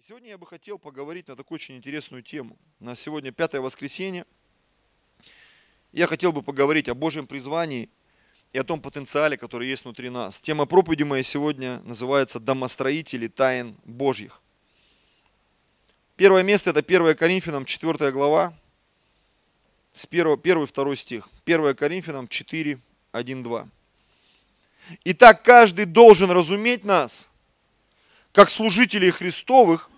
И сегодня я бы хотел поговорить на такую очень интересную тему. У нас сегодня пятое воскресенье. Я хотел бы поговорить о Божьем призвании и о том потенциале, который есть внутри нас. Тема проповеди моей сегодня называется «Домостроители тайн Божьих». Первое место – это 1 Коринфянам, 4 глава, с 1, 1 2 стих. 1 Коринфянам 4, 1, 2. «Итак, каждый должен разуметь нас, как служителей Христовых,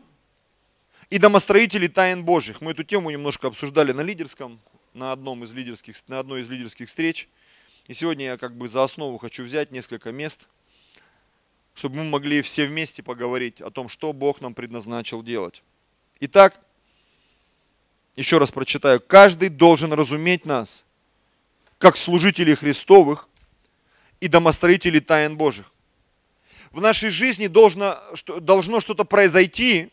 и домостроители тайн Божьих. Мы эту тему немножко обсуждали на лидерском, на, одном из лидерских, на одной из лидерских встреч. И сегодня я как бы за основу хочу взять несколько мест, чтобы мы могли все вместе поговорить о том, что Бог нам предназначил делать. Итак, еще раз прочитаю. Каждый должен разуметь нас, как служителей Христовых и домостроителей тайн Божьих. В нашей жизни должно, должно что-то произойти,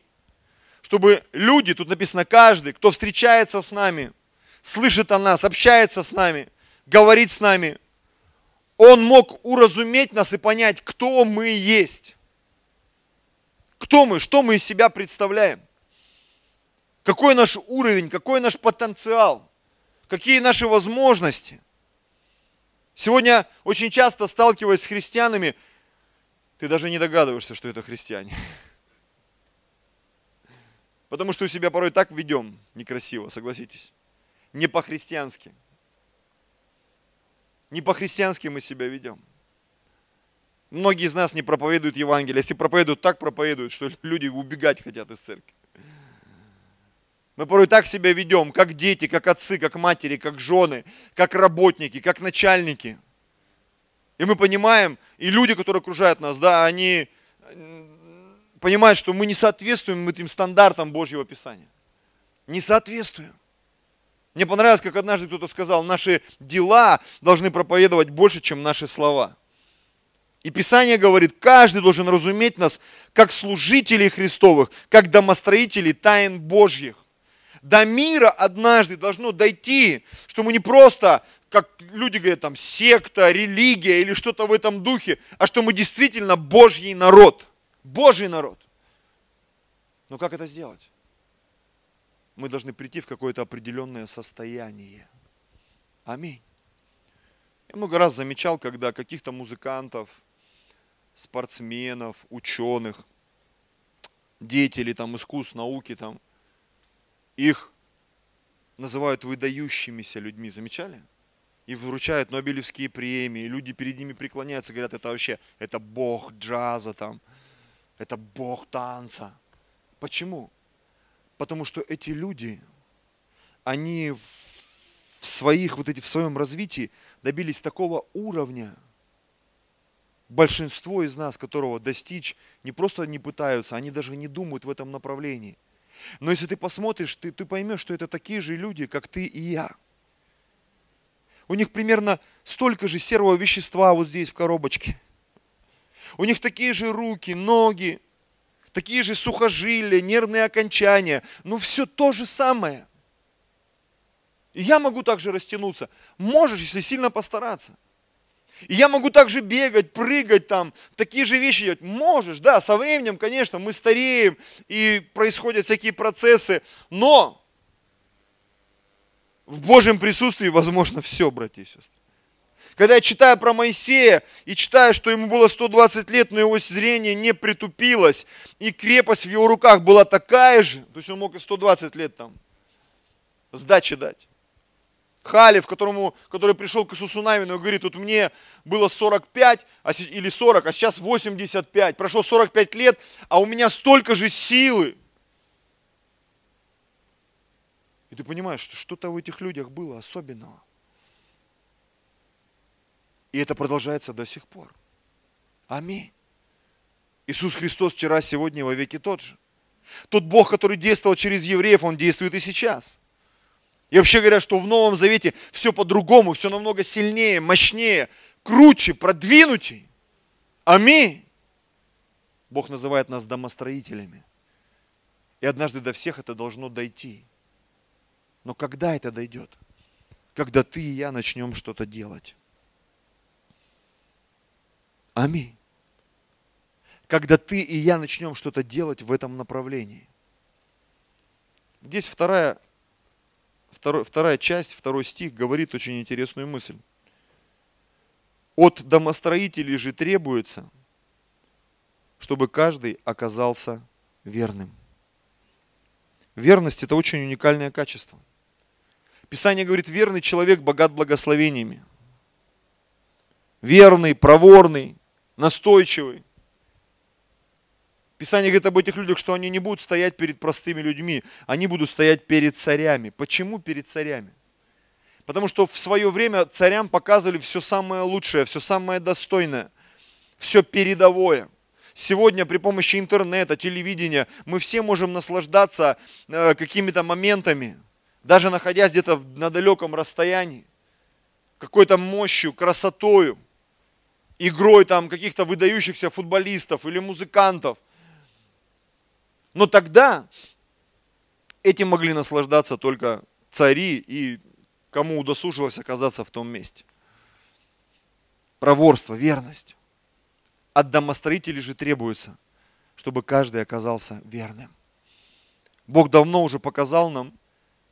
чтобы люди, тут написано каждый, кто встречается с нами, слышит о нас, общается с нами, говорит с нами, он мог уразуметь нас и понять, кто мы есть. Кто мы, что мы из себя представляем. Какой наш уровень, какой наш потенциал, какие наши возможности. Сегодня очень часто сталкиваясь с христианами, ты даже не догадываешься, что это христиане. Потому что у себя порой так ведем некрасиво, согласитесь. Не по-христиански. Не по-христиански мы себя ведем. Многие из нас не проповедуют Евангелие. Если проповедуют, так проповедуют, что люди убегать хотят из церкви. Мы порой так себя ведем, как дети, как отцы, как матери, как жены, как работники, как начальники. И мы понимаем, и люди, которые окружают нас, да, они понимают, что мы не соответствуем этим стандартам Божьего Писания. Не соответствуем. Мне понравилось, как однажды кто-то сказал, наши дела должны проповедовать больше, чем наши слова. И Писание говорит, каждый должен разуметь нас как служителей Христовых, как домостроителей тайн Божьих. До мира однажды должно дойти, что мы не просто, как люди говорят, там, секта, религия или что-то в этом духе, а что мы действительно Божий народ. Божий народ. Но как это сделать? Мы должны прийти в какое-то определенное состояние. Аминь. Я много раз замечал, когда каких-то музыкантов, спортсменов, ученых, деятелей там, искусств, науки, там, их называют выдающимися людьми. Замечали? И вручают Нобелевские премии, люди перед ними преклоняются, говорят, это вообще, это бог джаза там, это бог танца. Почему? Потому что эти люди, они в своих вот эти в своем развитии добились такого уровня, большинство из нас, которого достичь, не просто не пытаются, они даже не думают в этом направлении. Но если ты посмотришь, ты, ты поймешь, что это такие же люди, как ты и я. У них примерно столько же серого вещества вот здесь в коробочке – у них такие же руки, ноги, такие же сухожилия, нервные окончания. Ну все то же самое. И я могу также растянуться. Можешь, если сильно постараться. И я могу также бегать, прыгать там, такие же вещи делать. Можешь, да, со временем, конечно, мы стареем, и происходят всякие процессы, но в Божьем присутствии возможно все, братья и сестры. Когда я читаю про Моисея и читаю, что ему было 120 лет, но его зрение не притупилось, и крепость в его руках была такая же, то есть он мог и 120 лет там сдачи дать. Халев, которому, который пришел к Иисусу Навину и говорит, вот мне было 45 а, или 40, а сейчас 85, прошло 45 лет, а у меня столько же силы. И ты понимаешь, что что-то в этих людях было особенного. И это продолжается до сих пор. Аминь. Иисус Христос вчера, сегодня, во веки тот же. Тот Бог, который действовал через евреев, Он действует и сейчас. И вообще говорят, что в Новом Завете все по-другому, все намного сильнее, мощнее, круче, продвинутей. Аминь. Бог называет нас домостроителями. И однажды до всех это должно дойти. Но когда это дойдет? Когда ты и я начнем что-то делать. Аминь. когда ты и я начнем что-то делать в этом направлении. Здесь вторая, второй, вторая часть, второй стих говорит очень интересную мысль. От домостроителей же требуется, чтобы каждый оказался верным. Верность – это очень уникальное качество. Писание говорит, верный человек богат благословениями. Верный, проворный, настойчивый. Писание говорит об этих людях, что они не будут стоять перед простыми людьми, они будут стоять перед царями. Почему перед царями? Потому что в свое время царям показывали все самое лучшее, все самое достойное, все передовое. Сегодня при помощи интернета, телевидения мы все можем наслаждаться э, какими-то моментами, даже находясь где-то на далеком расстоянии, какой-то мощью, красотою, игрой там каких-то выдающихся футболистов или музыкантов – но тогда этим могли наслаждаться только цари и кому удосужилось оказаться в том месте. Проворство, верность. От домостроителей же требуется, чтобы каждый оказался верным. Бог давно уже показал нам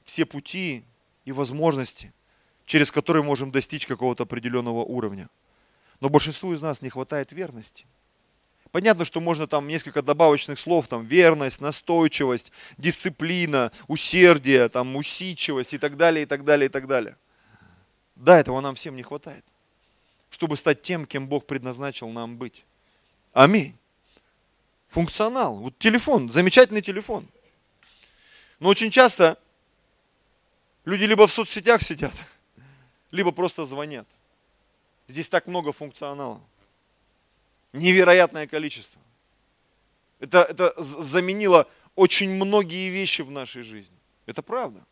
все пути и возможности, через которые можем достичь какого-то определенного уровня. Но большинству из нас не хватает верности – Понятно, что можно там несколько добавочных слов, там верность, настойчивость, дисциплина, усердие, там усидчивость и так далее, и так далее, и так далее. Да, этого нам всем не хватает, чтобы стать тем, кем Бог предназначил нам быть. Аминь. Функционал. Вот телефон, замечательный телефон. Но очень часто люди либо в соцсетях сидят, либо просто звонят. Здесь так много функционала. Невероятное количество. Это, это заменило очень многие вещи в нашей жизни. Это правда.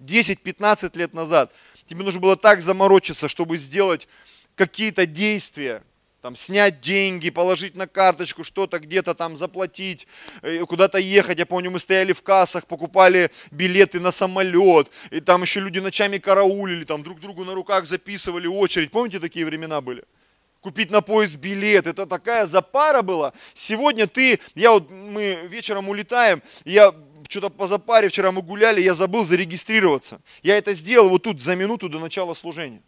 10-15 лет назад тебе нужно было так заморочиться, чтобы сделать какие-то действия, там, снять деньги, положить на карточку, что-то где-то там заплатить, э, куда-то ехать. Я помню, мы стояли в кассах, покупали билеты на самолет, и там еще люди ночами караулили, там друг другу на руках записывали очередь. Помните, такие времена были? купить на поезд билет. Это такая запара была. Сегодня ты, я вот, мы вечером улетаем, я что-то по запаре, вчера мы гуляли, я забыл зарегистрироваться. Я это сделал вот тут за минуту до начала служения.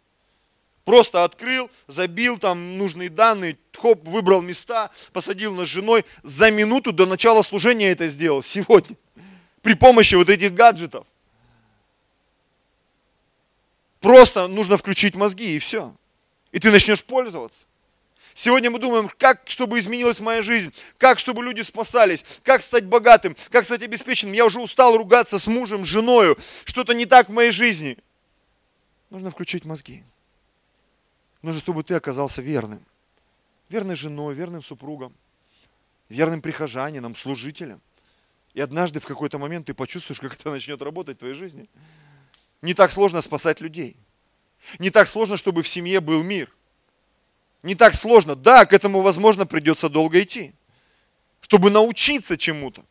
Просто открыл, забил там нужные данные, хоп, выбрал места, посадил нас с женой. За минуту до начала служения это сделал сегодня. При помощи вот этих гаджетов. Просто нужно включить мозги и все и ты начнешь пользоваться. Сегодня мы думаем, как, чтобы изменилась моя жизнь, как, чтобы люди спасались, как стать богатым, как стать обеспеченным. Я уже устал ругаться с мужем, с женою, что-то не так в моей жизни. Нужно включить мозги. Нужно, чтобы ты оказался верным. Верной женой, верным супругом, верным прихожанином, служителем. И однажды в какой-то момент ты почувствуешь, как это начнет работать в твоей жизни. Не так сложно спасать людей. Не так сложно, чтобы в семье был мир. Не так сложно. Да, к этому, возможно, придется долго идти, чтобы научиться чему-то.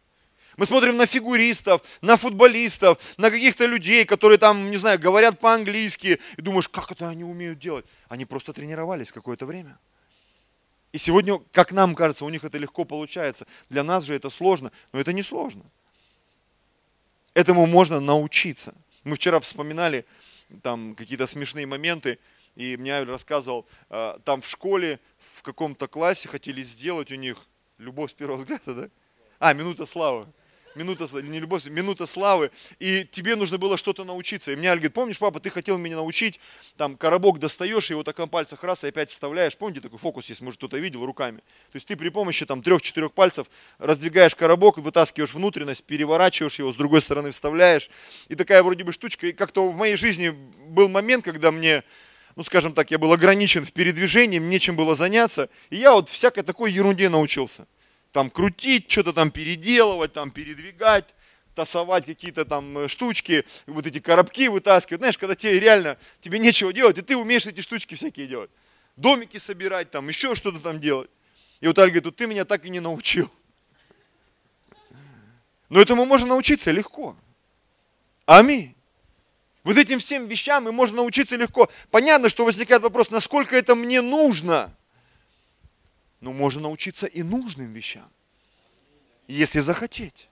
Мы смотрим на фигуристов, на футболистов, на каких-то людей, которые там, не знаю, говорят по-английски, и думаешь, как это они умеют делать? Они просто тренировались какое-то время. И сегодня, как нам кажется, у них это легко получается. Для нас же это сложно, но это не сложно. Этому можно научиться. Мы вчера вспоминали там какие-то смешные моменты, и мне Авель рассказывал, э, там в школе, в каком-то классе хотели сделать у них любовь с первого взгляда, да? А, минута славы минута, не любовь, минута славы, и тебе нужно было что-то научиться. И мне Аль говорит, помнишь, папа, ты хотел меня научить, там коробок достаешь, его так на пальцах раз и опять вставляешь. Помните, такой фокус есть, может кто-то видел руками. То есть ты при помощи там трех-четырех пальцев раздвигаешь коробок, вытаскиваешь внутренность, переворачиваешь его, с другой стороны вставляешь. И такая вроде бы штучка. И как-то в моей жизни был момент, когда мне ну, скажем так, я был ограничен в передвижении, мне нечем было заняться, и я вот всякой такой ерунде научился там крутить, что-то там переделывать, там передвигать, тасовать какие-то там э, штучки, вот эти коробки вытаскивать. Знаешь, когда тебе реально, тебе нечего делать, и ты умеешь эти штучки всякие делать. Домики собирать, там еще что-то там делать. И вот Аль говорит, вот ты меня так и не научил. Но этому можно научиться легко. Аминь. Вот этим всем вещам и можно научиться легко. Понятно, что возникает вопрос, насколько это мне нужно – Но можно научиться и нужным вещам, если захотеть.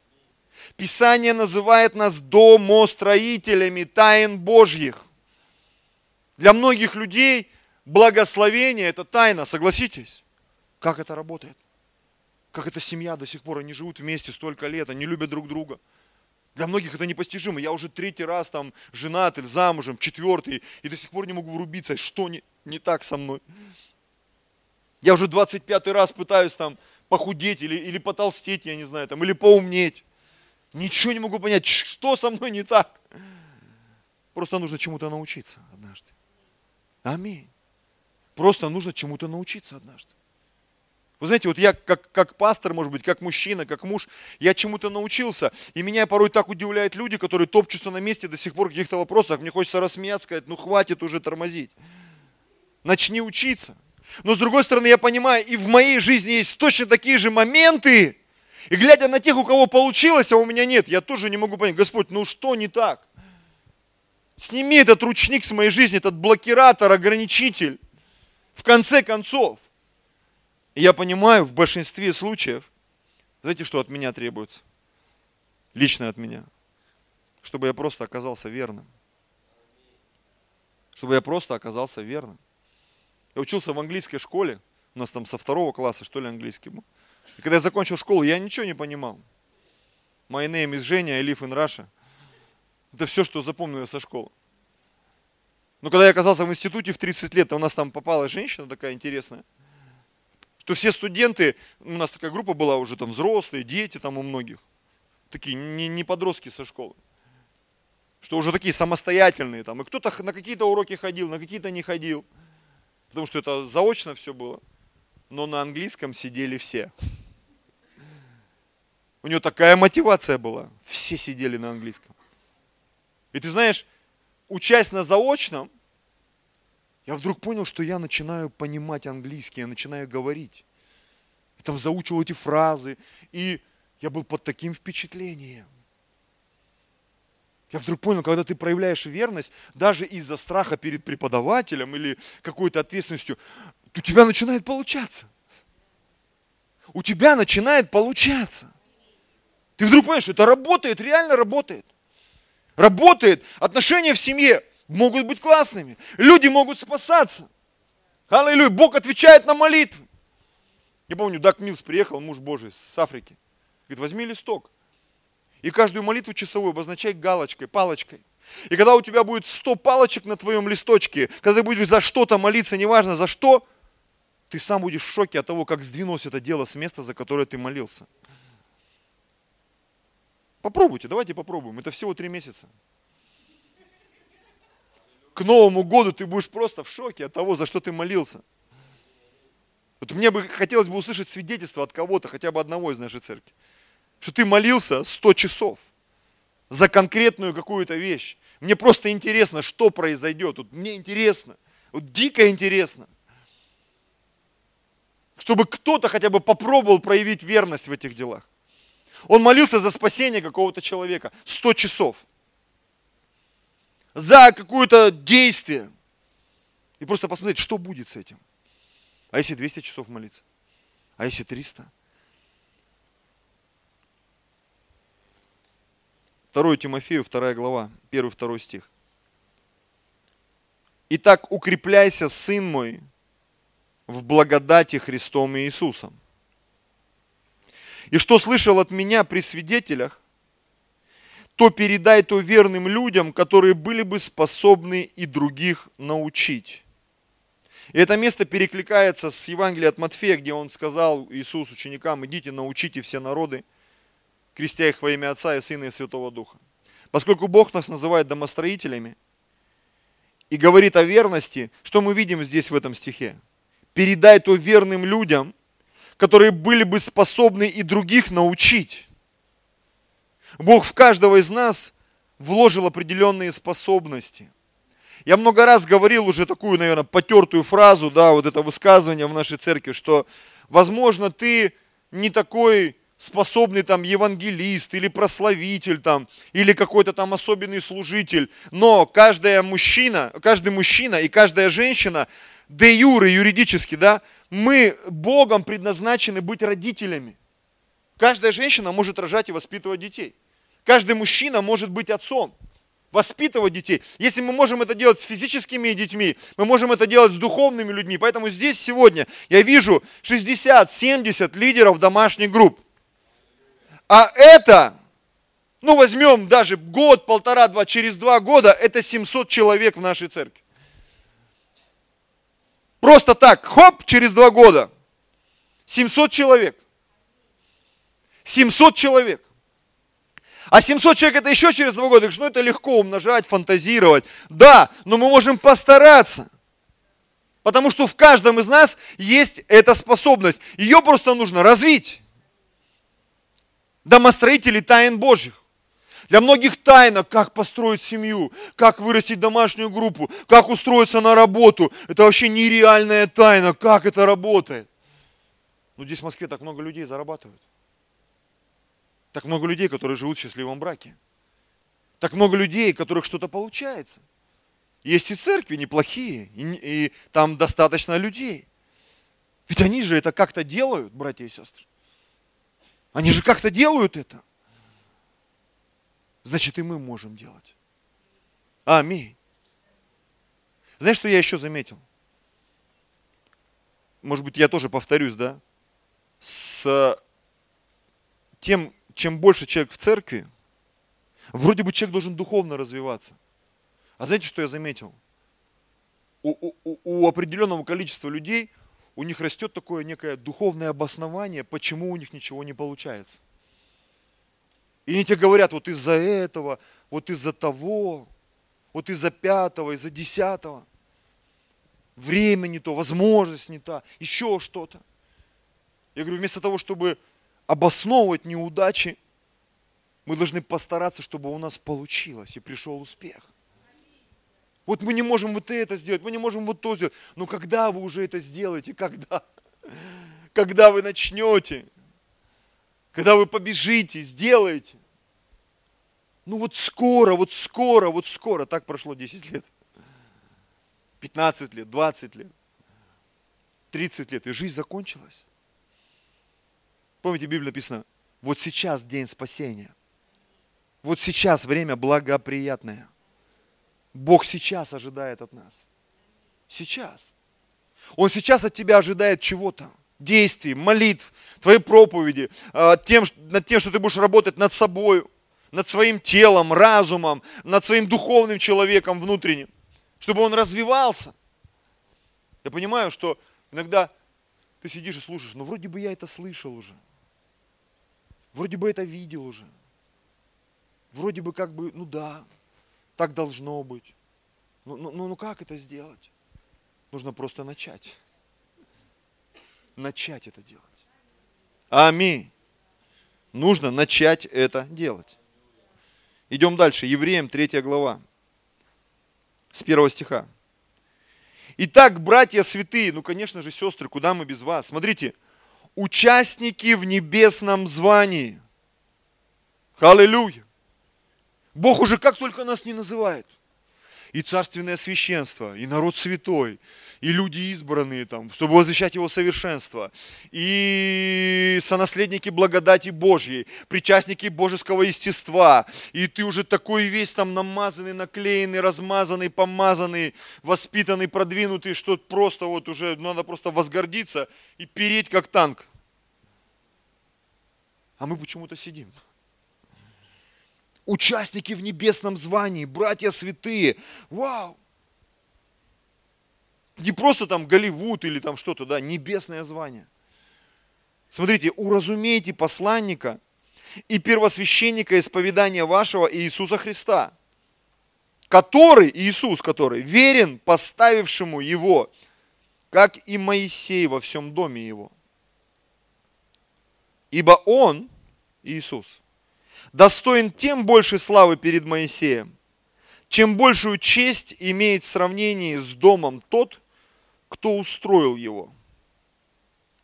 Писание называет нас домостроителями тайн Божьих. Для многих людей благословение – это тайна, согласитесь? Как это работает? Как эта семья до сих пор, они живут вместе столько лет, они любят друг друга. Для многих это непостижимо. Я уже третий раз там женат или замужем, четвертый, и до сих пор не могу врубиться, что не, не так со мной. Я уже 25 раз пытаюсь там похудеть или, или потолстеть, я не знаю, там, или поумнеть. Ничего не могу понять, что со мной не так. Просто нужно чему-то научиться однажды. Аминь. Просто нужно чему-то научиться однажды. Вы знаете, вот я как, как пастор, может быть, как мужчина, как муж, я чему-то научился. И меня порой так удивляют люди, которые топчутся на месте до сих пор в каких-то вопросах. Мне хочется рассмеяться, сказать, ну хватит уже тормозить. Начни учиться. Но с другой стороны, я понимаю, и в моей жизни есть точно такие же моменты, и глядя на тех, у кого получилось, а у меня нет, я тоже не могу понять, Господь, ну что не так? Сними этот ручник с моей жизни, этот блокиратор, ограничитель. В конце концов. Я понимаю, в большинстве случаев, знаете, что от меня требуется? Лично от меня. Чтобы я просто оказался верным. Чтобы я просто оказался верным. Я учился в английской школе, у нас там со второго класса, что ли, английский был. И когда я закончил школу, я ничего не понимал. My name is Женя, I live in Russia. Это все, что запомнил со школы. Но когда я оказался в институте в 30 лет, у нас там попала женщина такая интересная, что все студенты, у нас такая группа была уже там взрослые, дети там у многих, такие не, не подростки со школы, что уже такие самостоятельные там, и кто-то на какие-то уроки ходил, на какие-то не ходил, потому что это заочно все было но на английском сидели все. У него такая мотивация была. Все сидели на английском. И ты знаешь, учась на заочном, я вдруг понял, что я начинаю понимать английский, я начинаю говорить. Я там заучивал эти фразы, и я был под таким впечатлением. Я вдруг понял, когда ты проявляешь верность, даже из-за страха перед преподавателем или какой-то ответственностью, у тебя начинает получаться. У тебя начинает получаться. Ты вдруг понимаешь, это работает, реально работает. Работает. Отношения в семье могут быть классными. Люди могут спасаться. Аллилуйя. Бог отвечает на молитвы. Я помню, Дак Милс приехал, муж Божий, с Африки. Говорит, возьми листок. И каждую молитву часовую обозначай галочкой, палочкой. И когда у тебя будет 100 палочек на твоем листочке, когда ты будешь за что-то молиться, неважно за что, ты сам будешь в шоке от того, как сдвинулось это дело с места, за которое ты молился. Попробуйте, давайте попробуем. Это всего три месяца. К Новому году ты будешь просто в шоке от того, за что ты молился. Вот мне бы хотелось бы услышать свидетельство от кого-то, хотя бы одного из нашей церкви, что ты молился 100 часов за конкретную какую-то вещь. Мне просто интересно, что произойдет. Вот мне интересно, вот дико интересно чтобы кто-то хотя бы попробовал проявить верность в этих делах. Он молился за спасение какого-то человека. Сто часов. За какое-то действие. И просто посмотреть, что будет с этим. А если 200 часов молиться? А если 300? Второе Тимофею, вторая глава, первый, второй стих. Итак, укрепляйся, сын мой, в благодати Христом Иисусом. И что слышал от меня при свидетелях, то передай то верным людям, которые были бы способны и других научить. И это место перекликается с Евангелием от Матфея, где он сказал Иисус ученикам, идите, научите все народы, крестя их во имя Отца и Сына и Святого Духа. Поскольку Бог нас называет домостроителями и говорит о верности, что мы видим здесь в этом стихе? передай то верным людям, которые были бы способны и других научить. Бог в каждого из нас вложил определенные способности. Я много раз говорил уже такую, наверное, потертую фразу, да, вот это высказывание в нашей церкви, что, возможно, ты не такой способный там евангелист или прославитель там, или какой-то там особенный служитель, но каждая мужчина, каждый мужчина и каждая женщина де юры, юридически, да, мы Богом предназначены быть родителями. Каждая женщина может рожать и воспитывать детей. Каждый мужчина может быть отцом, воспитывать детей. Если мы можем это делать с физическими детьми, мы можем это делать с духовными людьми. Поэтому здесь сегодня я вижу 60-70 лидеров домашних групп. А это, ну возьмем даже год, полтора, два, через два года, это 700 человек в нашей церкви. Просто так, хоп, через два года. 700 человек. 700 человек. А 700 человек это еще через два года. Ну это легко умножать, фантазировать. Да, но мы можем постараться. Потому что в каждом из нас есть эта способность. Ее просто нужно развить. Домостроители тайн Божьих. Для многих тайна, как построить семью, как вырастить домашнюю группу, как устроиться на работу. Это вообще нереальная тайна, как это работает. Ну здесь в Москве так много людей зарабатывают. Так много людей, которые живут в счастливом браке. Так много людей, у которых что-то получается. Есть и церкви неплохие, и, и там достаточно людей. Ведь они же это как-то делают, братья и сестры. Они же как-то делают это значит и мы можем делать. Аминь. Знаешь, что я еще заметил? Может быть, я тоже повторюсь, да? С тем, чем больше человек в церкви, вроде бы человек должен духовно развиваться. А знаете, что я заметил? У, у, у определенного количества людей у них растет такое некое духовное обоснование, почему у них ничего не получается. И они тебе говорят, вот из-за этого, вот из-за того, вот из-за пятого, из-за десятого. Время не то, возможность не та, еще что-то. Я говорю, вместо того, чтобы обосновывать неудачи, мы должны постараться, чтобы у нас получилось и пришел успех. Вот мы не можем вот это сделать, мы не можем вот то сделать. Но когда вы уже это сделаете? Когда? Когда вы начнете? когда вы побежите, сделаете. Ну вот скоро, вот скоро, вот скоро. Так прошло 10 лет. 15 лет, 20 лет, 30 лет. И жизнь закончилась. Помните, в Библии написано, вот сейчас день спасения. Вот сейчас время благоприятное. Бог сейчас ожидает от нас. Сейчас. Он сейчас от тебя ожидает чего-то действий, молитв, твоей проповеди, а, тем, над тем, что ты будешь работать над собой, над своим телом, разумом, над своим духовным человеком внутренним, чтобы он развивался. Я понимаю, что иногда ты сидишь и слушаешь, но вроде бы я это слышал уже, вроде бы это видел уже, вроде бы как бы, ну да, так должно быть. Ну, ну, ну, ну как это сделать? Нужно просто начать начать это делать. Аминь. Нужно начать это делать. Идем дальше. Евреям 3 глава. С первого стиха. Итак, братья святые, ну, конечно же, сестры, куда мы без вас? Смотрите, участники в небесном звании. Аллилуйя. Бог уже как только нас не называет. И царственное священство, и народ святой, и люди избранные там, чтобы возвещать его совершенство, и сонаследники благодати Божьей, причастники божеского естества, и ты уже такой весь там намазанный, наклеенный, размазанный, помазанный, воспитанный, продвинутый, что просто вот уже надо просто возгордиться и переть как танк. А мы почему-то сидим участники в небесном звании, братья святые. Вау! Не просто там Голливуд или там что-то, да, небесное звание. Смотрите, уразумейте посланника и первосвященника исповедания вашего Иисуса Христа, который, Иисус, который верен поставившему его, как и Моисей во всем доме его. Ибо он, Иисус, достоин тем больше славы перед Моисеем, чем большую честь имеет в сравнении с домом тот, кто устроил его.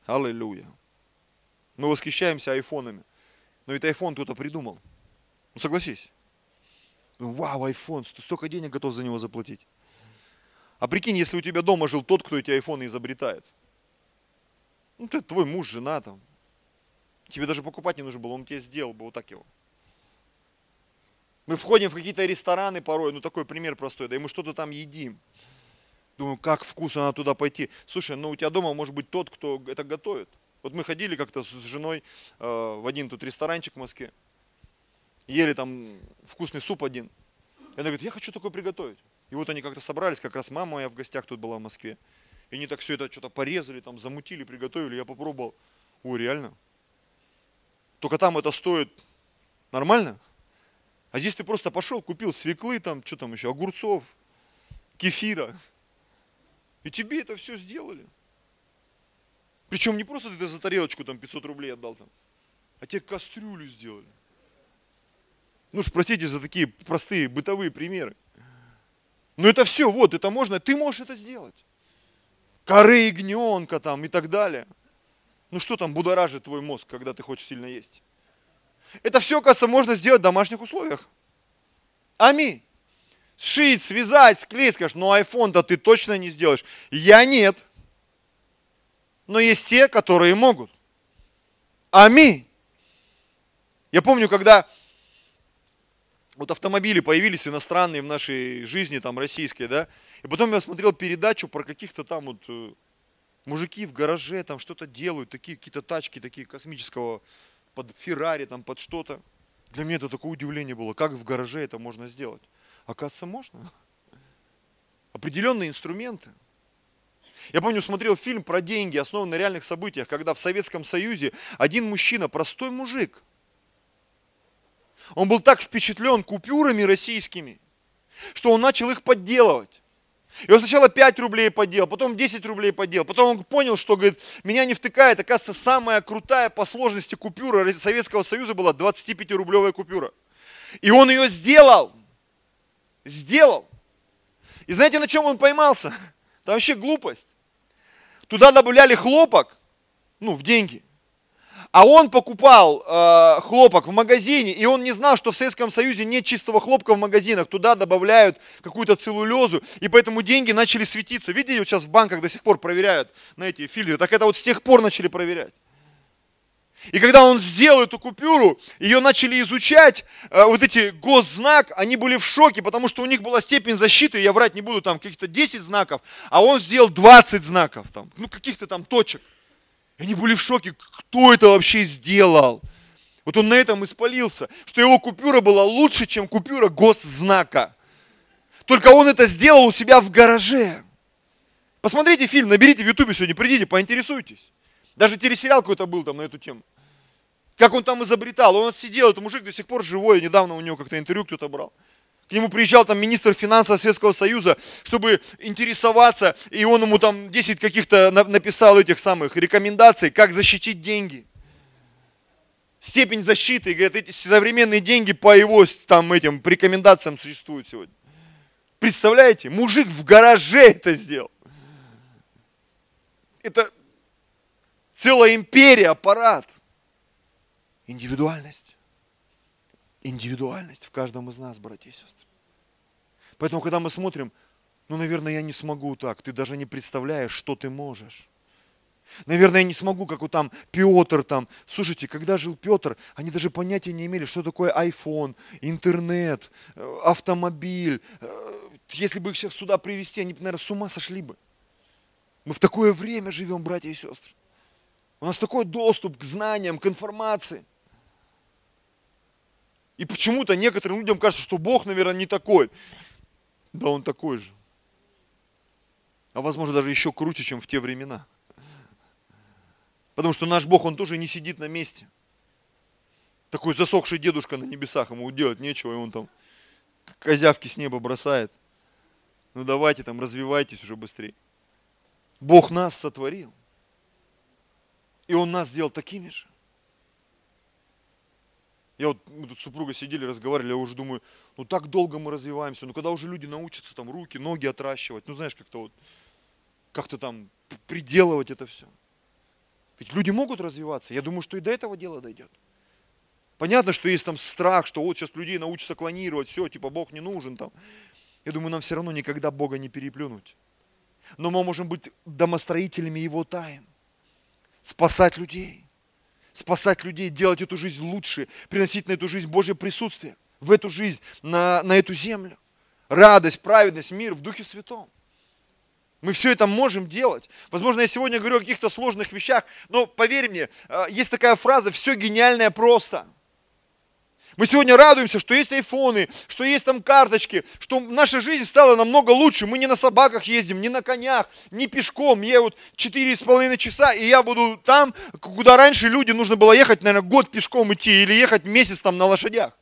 Аллилуйя. Мы восхищаемся айфонами. Но ведь айфон кто-то придумал. Ну согласись. Ну, вау, айфон, столько денег готов за него заплатить. А прикинь, если у тебя дома жил тот, кто эти айфоны изобретает. Ну, ты твой муж, жена там. Тебе даже покупать не нужно было, он тебе сделал бы вот так его. Мы входим в какие-то рестораны порой, ну такой пример простой, да и мы что-то там едим. Думаю, как вкусно надо туда пойти. Слушай, ну у тебя дома может быть тот, кто это готовит. Вот мы ходили как-то с женой э, в один тут ресторанчик в Москве. Ели там вкусный суп один. И она говорит, я хочу такой приготовить. И вот они как-то собрались, как раз мама моя в гостях тут была в Москве. И они так все это что-то порезали, там замутили, приготовили. Я попробовал. О, реально? Только там это стоит нормально? А здесь ты просто пошел, купил свеклы, там, что там еще, огурцов, кефира. И тебе это все сделали. Причем не просто ты за тарелочку там 500 рублей отдал там, а тебе кастрюлю сделали. Ну уж простите за такие простые бытовые примеры. Но это все, вот, это можно, ты можешь это сделать. Коры ягненка там и так далее. Ну что там будоражит твой мозг, когда ты хочешь сильно есть? Это все, кажется, можно сделать в домашних условиях. Аминь. Сшить, связать, склеить, скажешь, ну iPhone-то ты точно не сделаешь. Я нет. Но есть те, которые могут. Аминь. Я помню, когда вот автомобили появились иностранные в нашей жизни, там, российские, да, и потом я смотрел передачу про каких-то там вот э, мужики в гараже там что-то делают, такие какие-то тачки такие космического, под Феррари, там, под что-то. Для меня это такое удивление было, как в гараже это можно сделать. Оказывается, можно. Определенные инструменты. Я помню, смотрел фильм про деньги, основанный на реальных событиях, когда в Советском Союзе один мужчина, простой мужик, он был так впечатлен купюрами российскими, что он начал их подделывать. И он сначала 5 рублей подделал, потом 10 рублей подделал, потом он понял, что, говорит, меня не втыкает. Оказывается, самая крутая по сложности купюра Советского Союза была 25-рублевая купюра. И он ее сделал. Сделал. И знаете, на чем он поймался? Там вообще глупость. Туда добавляли хлопок, ну, в деньги. А он покупал э, хлопок в магазине, и он не знал, что в Советском Союзе нет чистого хлопка в магазинах. Туда добавляют какую-то целлулезу, и поэтому деньги начали светиться. Видите, вот сейчас в банках до сих пор проверяют на эти фильтры. Так это вот с тех пор начали проверять. И когда он сделал эту купюру, ее начали изучать, э, вот эти госзнак, они были в шоке, потому что у них была степень защиты, я врать не буду, там каких-то 10 знаков, а он сделал 20 знаков, там, ну каких-то там точек. И они были в шоке, кто это вообще сделал. Вот он на этом испалился, что его купюра была лучше, чем купюра госзнака. Только он это сделал у себя в гараже. Посмотрите фильм, наберите в ютубе сегодня, придите, поинтересуйтесь. Даже телесериал какой-то был там на эту тему. Как он там изобретал. Он сидел, этот мужик до сих пор живой. Недавно у него как-то интервью кто-то брал. К нему приезжал там министр финансов Советского Союза, чтобы интересоваться, и он ему там 10 каких-то написал этих самых рекомендаций, как защитить деньги. Степень защиты, говорят, эти современные деньги по его там этим рекомендациям существуют сегодня. Представляете, мужик в гараже это сделал. Это целая империя, аппарат. Индивидуальность индивидуальность в каждом из нас, братья и сестры. Поэтому, когда мы смотрим, ну, наверное, я не смогу так, ты даже не представляешь, что ты можешь. Наверное, я не смогу, как вот там Петр там. Слушайте, когда жил Петр, они даже понятия не имели, что такое iPhone, интернет, э, автомобиль. Э, если бы их сейчас сюда привезти, они, наверное, с ума сошли бы. Мы в такое время живем, братья и сестры. У нас такой доступ к знаниям, к информации – и почему-то некоторым людям кажется, что Бог, наверное, не такой. Да он такой же. А возможно даже еще круче, чем в те времена. Потому что наш Бог, он тоже не сидит на месте. Такой засохший дедушка на небесах, ему делать нечего, и он там козявки с неба бросает. Ну давайте там, развивайтесь уже быстрее. Бог нас сотворил. И Он нас сделал такими же. Я вот, мы тут с сидели, разговаривали, я уже думаю, ну так долго мы развиваемся, ну когда уже люди научатся там руки, ноги отращивать, ну знаешь, как-то вот, как-то там приделывать это все. Ведь люди могут развиваться, я думаю, что и до этого дела дойдет. Понятно, что есть там страх, что вот сейчас людей научатся клонировать, все, типа Бог не нужен там. Я думаю, нам все равно никогда Бога не переплюнуть. Но мы можем быть домостроителями Его тайн спасать людей. Спасать людей, делать эту жизнь лучше, приносить на эту жизнь Божье присутствие, в эту жизнь, на, на эту землю. Радость, праведность, мир в Духе Святом. Мы все это можем делать. Возможно, я сегодня говорю о каких-то сложных вещах, но поверь мне, э, есть такая фраза «все гениальное просто». Мы сегодня радуемся, что есть айфоны, что есть там карточки, что наша жизнь стала намного лучше. Мы не на собаках ездим, не на конях, не пешком. Я вот четыре с половиной часа, и я буду там, куда раньше люди нужно было ехать, наверное, год пешком идти или ехать месяц там на лошадях.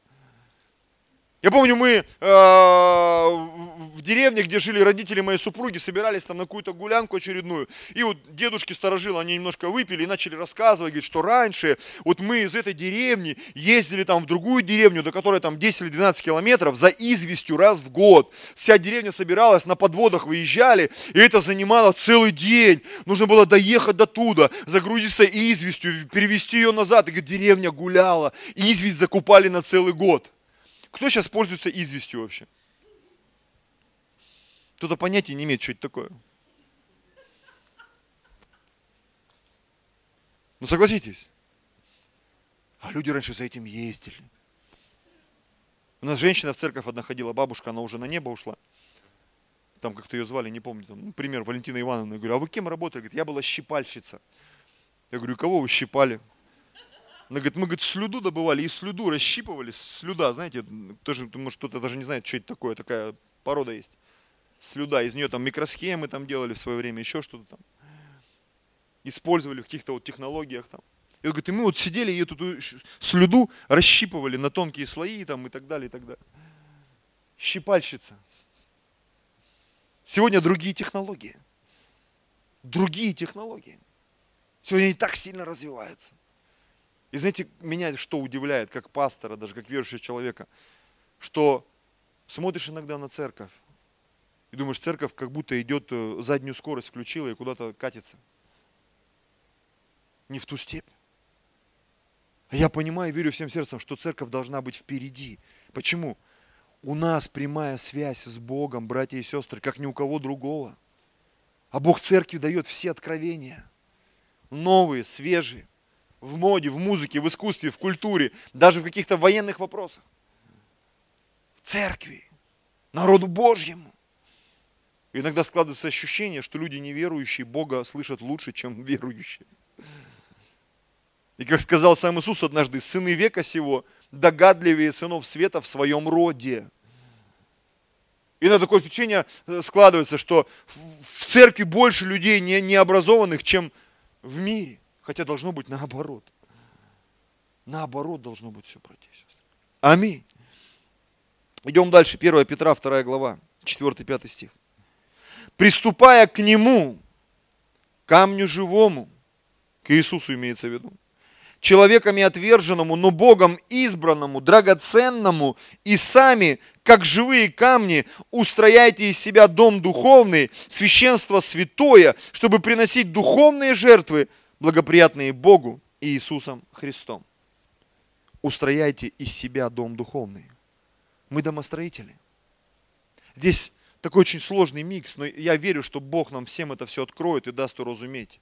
Я помню, мы э, в деревне, где жили родители моей супруги, собирались там на какую-то гулянку очередную. И вот дедушки старожилы, они немножко выпили и начали рассказывать, говорит, что раньше вот мы из этой деревни ездили там в другую деревню, до которой там 10 или 12 километров, за известью раз в год. Вся деревня собиралась, на подводах выезжали, и это занимало целый день. Нужно было доехать до туда, загрузиться известью, перевести ее назад. И говорит, деревня гуляла, известь закупали на целый год. Кто сейчас пользуется известью вообще? Кто-то понятия не имеет, что это такое. Ну согласитесь. А люди раньше за этим ездили. У нас женщина в церковь одна ходила, бабушка, она уже на небо ушла. Там как-то ее звали, не помню. Там, например, Валентина Ивановна. Я говорю, а вы кем работали? Говорит, я была щипальщица. Я говорю, кого вы щипали? Она говорит, мы, говорит, слюду добывали и слюду расщипывали. Слюда, знаете, тоже, может, кто-то даже не знает, что это такое, такая порода есть. Слюда, из нее там микросхемы там делали в свое время, еще что-то там. Использовали в каких-то вот технологиях там. И он говорит, и мы вот сидели и эту слюду расщипывали на тонкие слои там и так далее, и так далее. Щипальщица. Сегодня другие технологии. Другие технологии. Сегодня они так сильно развиваются. И знаете, меня что удивляет, как пастора, даже как верующего человека, что смотришь иногда на церковь, и думаешь, церковь как будто идет, э, заднюю скорость включила и куда-то катится. Не в ту степь. Я понимаю, верю всем сердцем, что церковь должна быть впереди. Почему? У нас прямая связь с Богом, братья и сестры, как ни у кого другого. А Бог церкви дает все откровения. Новые, свежие в моде, в музыке, в искусстве, в культуре, даже в каких-то военных вопросах. В церкви, народу Божьему. Иногда складывается ощущение, что люди неверующие Бога слышат лучше, чем верующие. И как сказал сам Иисус однажды, сыны века сего догадливее сынов света в своем роде. И на такое впечатление э, складывается, что в церкви больше людей не, необразованных, чем в мире. Хотя должно быть наоборот. Наоборот должно быть все, братья и сестры. Аминь. Идем дальше. 1 Петра, 2 глава, 4-5 стих. Приступая к Нему, камню живому, к Иисусу имеется в виду, человеками отверженному, но Богом избранному, драгоценному, и сами, как живые камни, устрояйте из себя дом духовный, священство святое, чтобы приносить духовные жертвы благоприятные Богу и Иисусом Христом. Устрояйте из себя дом духовный. Мы домостроители. Здесь такой очень сложный микс, но я верю, что Бог нам всем это все откроет и даст уразуметь.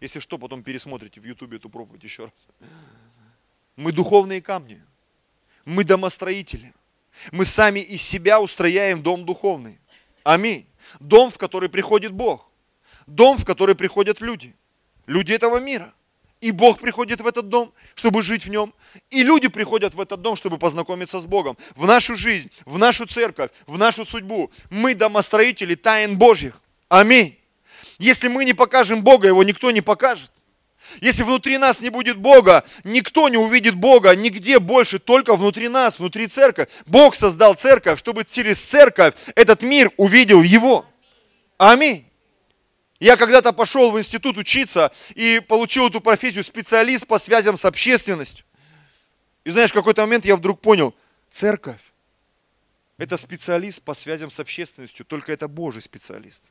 Если что, потом пересмотрите в Ютубе эту проповедь еще раз. Мы духовные камни. Мы домостроители. Мы сами из себя устрояем дом духовный. Аминь. Дом, в который приходит Бог. Дом, в который приходят люди люди этого мира. И Бог приходит в этот дом, чтобы жить в нем. И люди приходят в этот дом, чтобы познакомиться с Богом. В нашу жизнь, в нашу церковь, в нашу судьбу. Мы домостроители тайн Божьих. Аминь. Если мы не покажем Бога, его никто не покажет. Если внутри нас не будет Бога, никто не увидит Бога нигде больше, только внутри нас, внутри церкви. Бог создал церковь, чтобы через церковь этот мир увидел Его. Аминь. Я когда-то пошел в институт учиться и получил эту профессию специалист по связям с общественностью. И знаешь, в какой-то момент я вдруг понял, церковь – это специалист по связям с общественностью, только это Божий специалист.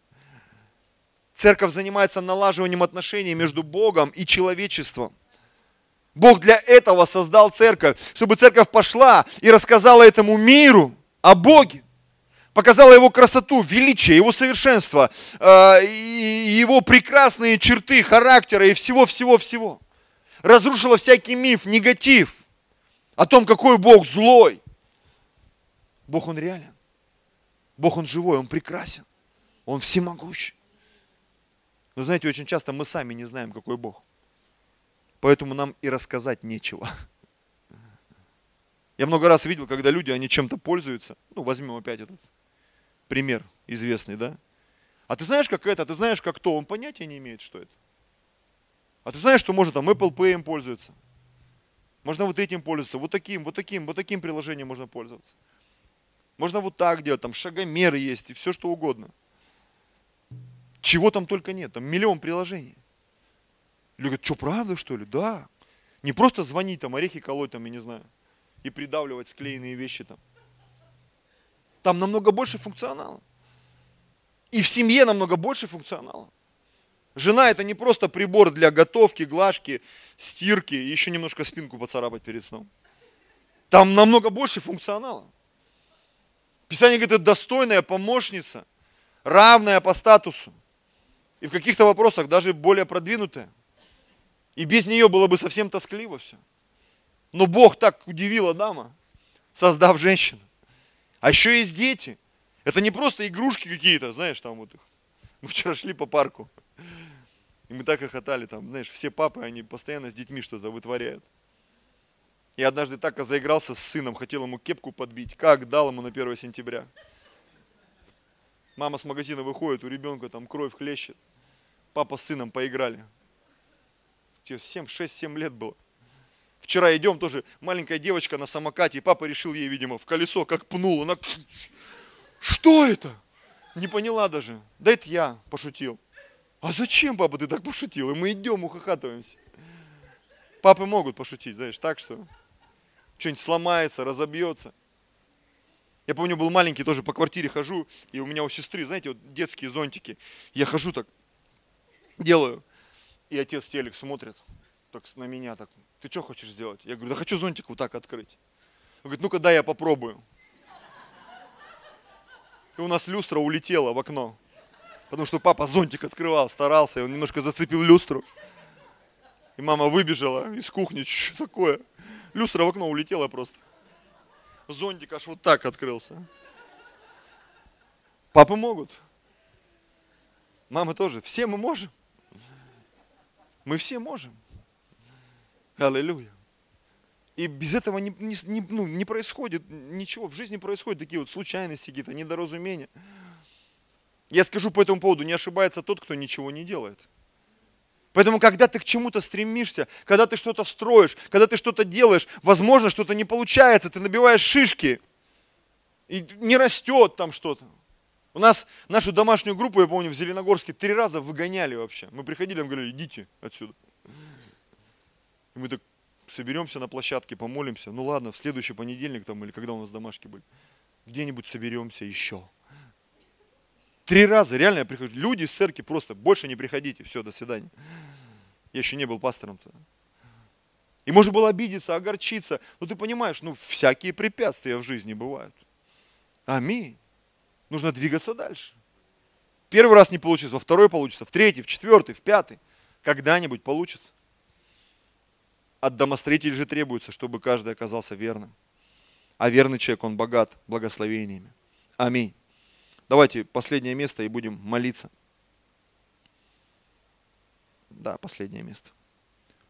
Церковь занимается налаживанием отношений между Богом и человечеством. Бог для этого создал церковь, чтобы церковь пошла и рассказала этому миру о Боге. Показала его красоту, величие, его совершенство, э, его прекрасные черты характера и всего-всего-всего. Разрушила всякий миф, негатив о том, какой Бог злой. Бог, Он реален. Бог, Он живой, Он прекрасен. Он всемогущий. Но знаете, очень часто мы сами не знаем, какой Бог. Поэтому нам и рассказать нечего. Я много раз видел, когда люди, они чем-то пользуются. Ну, возьмем опять этот пример известный, да? А ты знаешь, как это? А ты знаешь, как то? Он понятия не имеет, что это. А ты знаешь, что можно там Apple Pay пользоваться? Можно вот этим пользоваться, вот таким, вот таким, вот таким приложением можно пользоваться. Можно вот так делать, там шагомеры есть и все что угодно. Чего там только нет, там миллион приложений. Люди говорят, что правда что ли? Да. Не просто звонить там, орехи колоть там, я не знаю, и придавливать склеенные вещи там. Там намного больше функционала. И в семье намного больше функционала. Жена это не просто прибор для готовки, глажки, стирки и еще немножко спинку поцарапать перед сном. Там намного больше функционала. Писание говорит, это достойная помощница, равная по статусу. И в каких-то вопросах даже более продвинутая. И без нее было бы совсем тоскливо все. Но Бог так удивил Адама, создав женщину. А еще есть дети. Это не просто игрушки какие-то, знаешь, там вот их. Мы вчера шли по парку. И мы так хохотали, там, знаешь, все папы, они постоянно с детьми что-то вытворяют. И однажды так заигрался с сыном, хотел ему кепку подбить. Как дал ему на 1 сентября. Мама с магазина выходит, у ребенка там кровь хлещет. Папа с сыном поиграли. 7, 6, 7 лет было. Вчера идем тоже, маленькая девочка на самокате, и папа решил ей, видимо, в колесо как пнул. Она, что это? Не поняла даже. Да это я пошутил. А зачем, папа, ты так пошутил? И мы идем, ухахатываемся. Папы могут пошутить, знаешь, так что что-нибудь сломается, разобьется. Я помню, был маленький, тоже по квартире хожу, и у меня у сестры, знаете, вот детские зонтики. Я хожу так, делаю, и отец телек смотрит, так на меня так, ты что хочешь сделать? Я говорю, да хочу зонтик вот так открыть. Он говорит, ну-ка дай я попробую. И у нас люстра улетела в окно. Потому что папа зонтик открывал, старался, и он немножко зацепил люстру. И мама выбежала из кухни, что такое? Люстра в окно улетела просто. Зонтик аж вот так открылся. Папы могут. Мамы тоже. Все мы можем. Мы все можем. Аллилуйя. И без этого не, не, ну, не происходит ничего. В жизни происходят такие вот случайности какие-то, недоразумения. Я скажу по этому поводу, не ошибается тот, кто ничего не делает. Поэтому, когда ты к чему-то стремишься, когда ты что-то строишь, когда ты что-то делаешь, возможно, что-то не получается, ты набиваешь шишки, и не растет там что-то. У нас нашу домашнюю группу, я помню, в Зеленогорске три раза выгоняли вообще. Мы приходили, им говорили, идите отсюда. И мы так соберемся на площадке, помолимся. Ну ладно, в следующий понедельник там, или когда у нас домашки были, где-нибудь соберемся еще. Три раза, реально я прихожу. Люди из церкви просто, больше не приходите, все, до свидания. Я еще не был пастором тогда. И можно было обидеться, огорчиться. Но ты понимаешь, ну всякие препятствия в жизни бывают. Аминь. Нужно двигаться дальше. Первый раз не получится, во второй получится, в третий, в четвертый, в пятый. Когда-нибудь получится. От домостроителей же требуется, чтобы каждый оказался верным. А верный человек, он богат благословениями. Аминь. Давайте последнее место и будем молиться. Да, последнее место.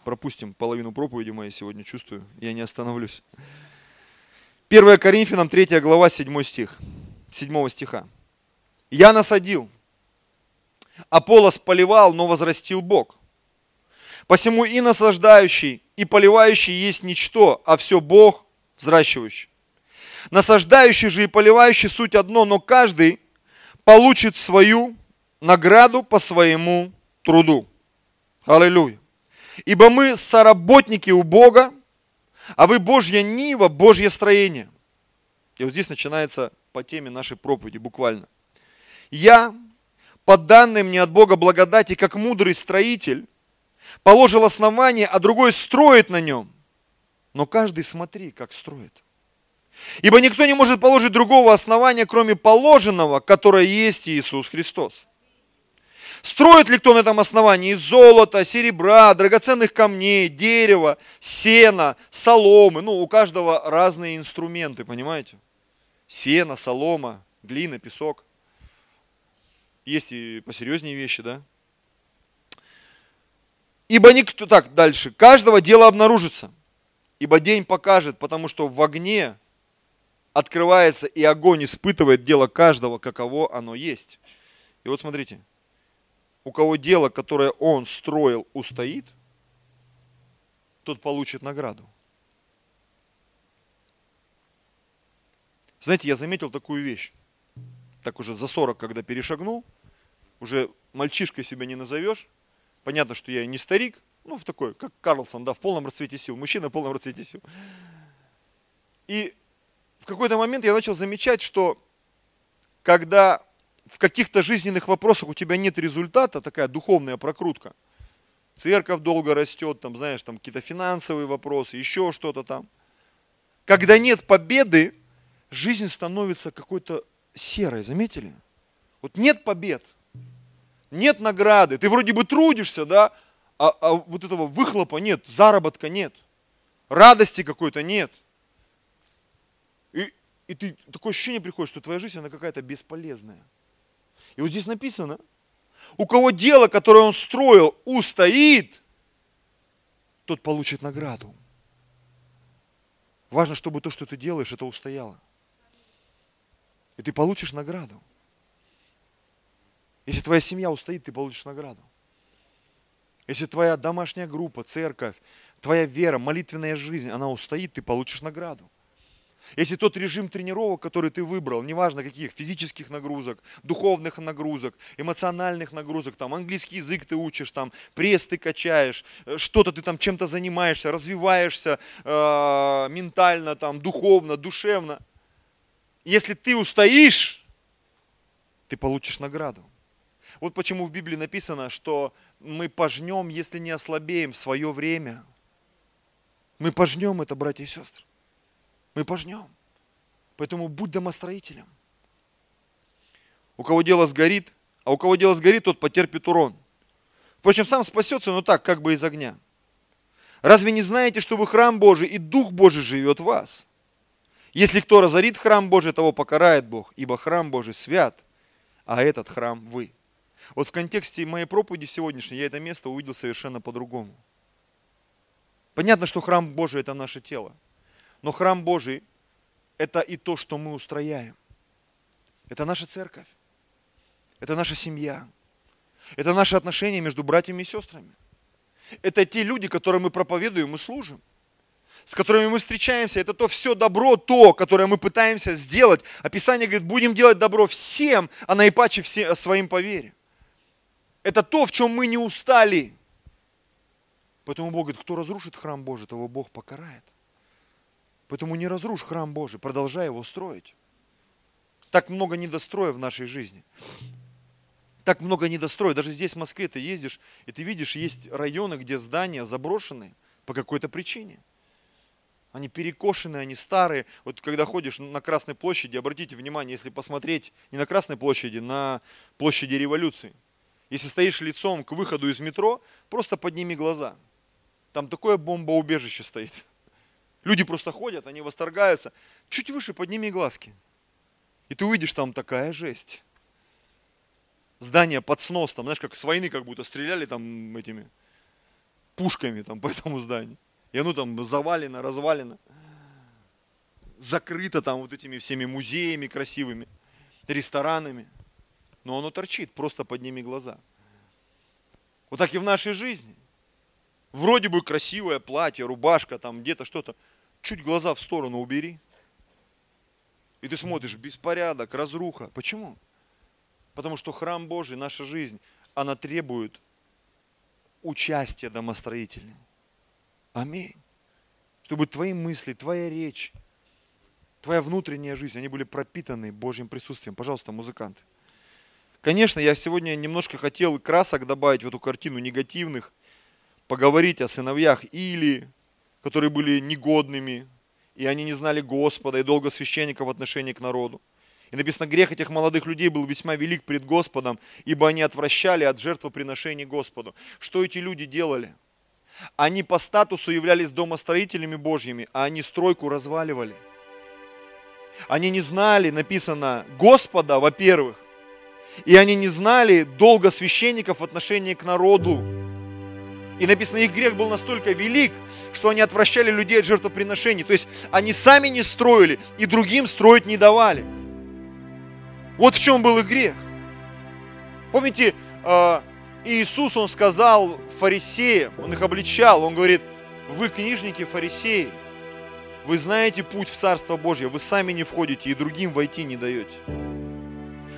Пропустим половину проповеди моей сегодня, чувствую. Я не остановлюсь. 1 Коринфянам 3 глава 7 стих. 7 стиха. «Я насадил, Аполос поливал, но возрастил Бог. Посему и насаждающий, и поливающий есть ничто, а все Бог взращивающий. Насаждающий же и поливающий суть одно, но каждый получит свою награду по своему труду. Аллилуйя. Ибо мы соработники у Бога, а вы Божья нива, Божье строение. И вот здесь начинается по теме нашей проповеди буквально. Я, по данной мне от Бога благодати, как мудрый строитель, положил основание, а другой строит на нем. Но каждый смотри, как строит. Ибо никто не может положить другого основания, кроме положенного, которое есть Иисус Христос. Строит ли кто на этом основании из золота, серебра, драгоценных камней, дерева, сена, соломы? Ну, у каждого разные инструменты, понимаете? Сено, солома, глина, песок. Есть и посерьезнее вещи, да? Ибо никто, так, дальше, каждого дело обнаружится, ибо день покажет, потому что в огне открывается и огонь испытывает дело каждого, каково оно есть. И вот смотрите, у кого дело, которое он строил, устоит, тот получит награду. Знаете, я заметил такую вещь. Так уже за 40, когда перешагнул, уже мальчишкой себя не назовешь, Понятно, что я не старик, ну, в такой, как Карлсон, да, в полном расцвете сил. Мужчина в полном расцвете сил. И в какой-то момент я начал замечать, что когда в каких-то жизненных вопросах у тебя нет результата, такая духовная прокрутка, церковь долго растет, там, знаешь, там какие-то финансовые вопросы, еще что-то там. Когда нет победы, жизнь становится какой-то серой, заметили? Вот нет побед – нет награды, ты вроде бы трудишься, да, а, а вот этого выхлопа нет, заработка нет, радости какой-то нет. И, и ты такое ощущение приходит, что твоя жизнь, она какая-то бесполезная. И вот здесь написано, у кого дело, которое он строил, устоит, тот получит награду. Важно, чтобы то, что ты делаешь, это устояло. И ты получишь награду. Если твоя семья устоит, ты получишь награду. Если твоя домашняя группа, церковь, твоя вера, молитвенная жизнь, она устоит, ты получишь награду. Если тот режим тренировок, который ты выбрал, неважно каких, физических нагрузок, духовных нагрузок, эмоциональных нагрузок, там английский язык ты учишь, там пресс ты качаешь, э, что-то ты там чем-то занимаешься, развиваешься э, ментально, там, духовно, душевно. Если ты устоишь, ты получишь награду. Вот почему в Библии написано, что мы пожнем, если не ослабеем в свое время. Мы пожнем это, братья и сестры. Мы пожнем. Поэтому будь домостроителем. У кого дело сгорит, а у кого дело сгорит, тот потерпит урон. Впрочем, сам спасется, но так, как бы из огня. Разве не знаете, что вы храм Божий, и Дух Божий живет в вас? Если кто разорит храм Божий, того покарает Бог, ибо храм Божий свят, а этот храм вы. Вот в контексте моей проповеди сегодняшней я это место увидел совершенно по-другому. Понятно, что храм Божий – это наше тело. Но храм Божий – это и то, что мы устрояем. Это наша церковь. Это наша семья. Это наши отношения между братьями и сестрами. Это те люди, которым мы проповедуем и служим. С которыми мы встречаемся. Это то все добро, то, которое мы пытаемся сделать. Описание говорит, будем делать добро всем, а наипаче все, своим по. Это то, в чем мы не устали. Поэтому Бог говорит, кто разрушит храм Божий, того Бог покарает. Поэтому не разрушь храм Божий, продолжай его строить. Так много недостроя в нашей жизни. Так много недостроя. Даже здесь, в Москве, ты ездишь, и ты видишь, есть районы, где здания заброшены по какой-то причине. Они перекошенные, они старые. Вот когда ходишь на Красной площади, обратите внимание, если посмотреть не на Красной площади, на площади революции – если стоишь лицом к выходу из метро, просто подними глаза. Там такое бомбоубежище стоит. Люди просто ходят, они восторгаются. Чуть выше подними глазки. И ты увидишь там такая жесть. Здание под снос, там, знаешь, как с войны как будто стреляли там этими пушками там по этому зданию. И оно там завалено, развалено. Закрыто там вот этими всеми музеями красивыми, ресторанами но оно торчит, просто подними глаза. Вот так и в нашей жизни. Вроде бы красивое платье, рубашка, там где-то что-то. Чуть глаза в сторону убери. И ты смотришь, беспорядок, разруха. Почему? Потому что храм Божий, наша жизнь, она требует участия домостроителей. Аминь. Чтобы твои мысли, твоя речь, твоя внутренняя жизнь, они были пропитаны Божьим присутствием. Пожалуйста, музыканты. Конечно, я сегодня немножко хотел красок добавить в эту картину негативных, поговорить о сыновьях Или, которые были негодными, и они не знали Господа и долго священника в отношении к народу. И написано, грех этих молодых людей был весьма велик пред Господом, ибо они отвращали от жертвоприношений Господу. Что эти люди делали? Они по статусу являлись домостроителями Божьими, а они стройку разваливали. Они не знали, написано, Господа, во-первых, и они не знали долга священников в отношении к народу. И написано, их грех был настолько велик, что они отвращали людей от жертвоприношений. То есть они сами не строили и другим строить не давали. Вот в чем был их грех. Помните, а, Иисус, Он сказал фарисеям, Он их обличал, Он говорит, вы книжники, фарисеи, вы знаете путь в Царство Божье, вы сами не входите и другим войти не даете.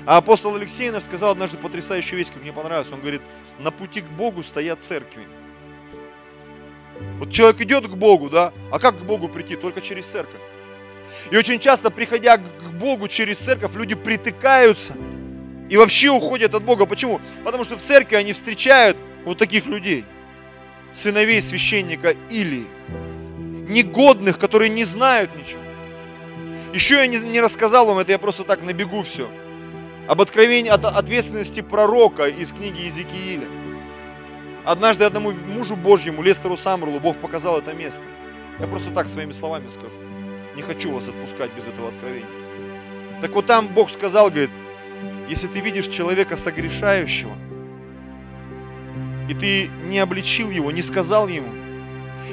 А апостол Алексей наш сказал однажды потрясающую вещь, как мне понравилось. Он говорит, на пути к Богу стоят церкви. Вот человек идет к Богу, да, а как к Богу прийти? Только через церковь. И очень часто, приходя к Богу через церковь, люди притыкаются и вообще уходят от Бога. Почему? Потому что в церкви они встречают вот таких людей, сыновей священника Илии, негодных, которые не знают ничего. Еще я не, не рассказал вам это, я просто так набегу все. Об откровении от ответственности пророка из книги Иезекииля. Однажды одному мужу Божьему, Лестеру Самрулу, Бог показал это место. Я просто так своими словами скажу. Не хочу вас отпускать без этого откровения. Так вот там Бог сказал, говорит, если ты видишь человека согрешающего, и ты не обличил его, не сказал ему,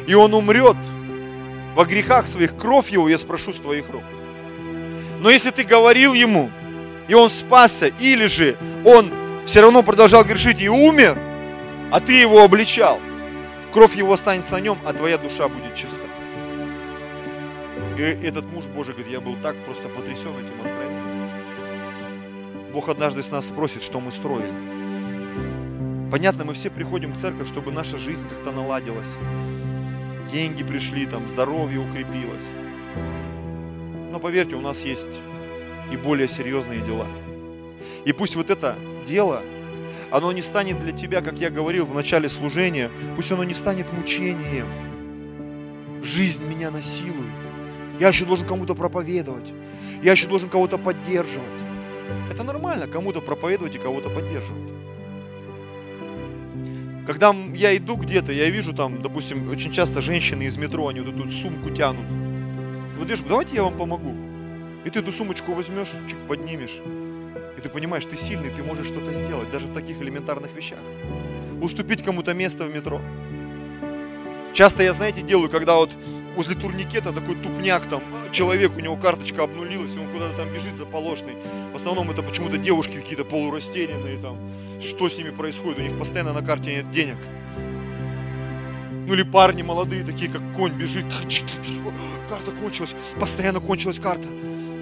и он умрет во грехах своих, кровь его я спрошу с твоих рук. Но если ты говорил ему, и он спасся, или же он все равно продолжал грешить и умер, а ты его обличал, кровь его останется на нем, а твоя душа будет чиста. И этот муж Божий говорит, я был так просто потрясен этим откровением. Бог однажды с нас спросит, что мы строили. Понятно, мы все приходим в церковь, чтобы наша жизнь как-то наладилась. Деньги пришли, там, здоровье укрепилось. Но поверьте, у нас есть и более серьезные дела. И пусть вот это дело, оно не станет для тебя, как я говорил в начале служения, пусть оно не станет мучением. Жизнь меня насилует. Я еще должен кому-то проповедовать. Я еще должен кого-то поддерживать. Это нормально, кому-то проповедовать и кого-то поддерживать. Когда я иду где-то, я вижу там, допустим, очень часто женщины из метро, они вот эту сумку тянут. Ты вот говоришь, давайте я вам помогу. И ты эту сумочку возьмешь, чик поднимешь. И ты понимаешь, ты сильный, ты можешь что-то сделать, даже в таких элементарных вещах. Уступить кому-то место в метро. Часто я, знаете, делаю, когда вот возле турникета такой тупняк там, человек, у него карточка обнулилась, и он куда-то там бежит заполошный. В основном это почему-то девушки какие-то полурастерянные там. Что с ними происходит? У них постоянно на карте нет денег. Ну или парни молодые, такие как конь бежит. Карта кончилась. Постоянно кончилась карта.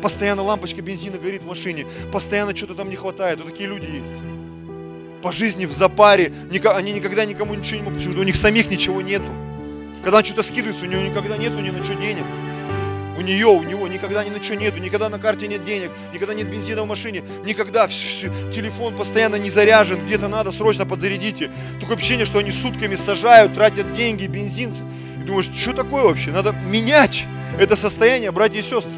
Постоянно лампочка бензина горит в машине. Постоянно что-то там не хватает. Вот такие люди есть. По жизни в запаре. Они никогда никому ничего не могут, что у них самих ничего нету. Когда он что-то скидывается, у него никогда нету ни на что денег. У нее, у него никогда ни на что нету, никогда на карте нет денег, никогда нет бензина в машине, никогда все, все, телефон постоянно не заряжен, где-то надо срочно подзарядите. Такое ощущение, что они сутками сажают, тратят деньги, бензин. И думаешь, что такое вообще? Надо менять это состояние, братья и сестры.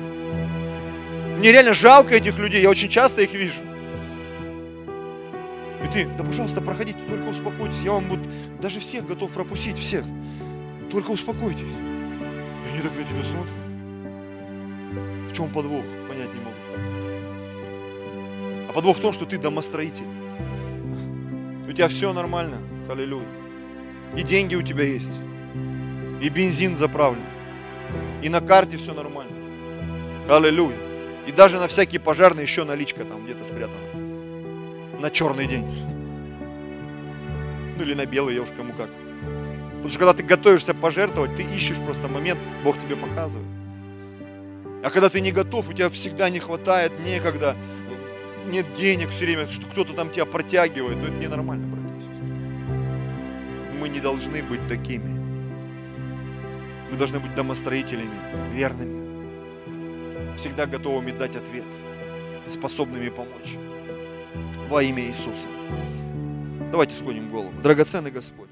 Мне реально жалко этих людей, я очень часто их вижу. И ты, да пожалуйста, проходите, только успокойтесь, я вам буду даже всех готов пропустить, всех. Только успокойтесь. И они так на тебя смотрят. В чем подвох? Понять не могу. А подвох в том, что ты домостроитель. У тебя все нормально. Аллилуйя. И деньги у тебя есть. И бензин заправлен. И на карте все нормально. Аллилуйя. И даже на всякие пожарные еще наличка там где-то спрятана. На черный день. Ну или на белый, я уж кому как. Потому что когда ты готовишься пожертвовать, ты ищешь просто момент, Бог тебе показывает. А когда ты не готов, у тебя всегда не хватает, некогда, нет денег все время, что кто-то там тебя протягивает, ну это ненормально, сестры. Мы не должны быть такими. Мы должны быть домостроителями, верными, всегда готовыми дать ответ, способными помочь. Во имя Иисуса. Давайте склоним голову. Драгоценный Господь.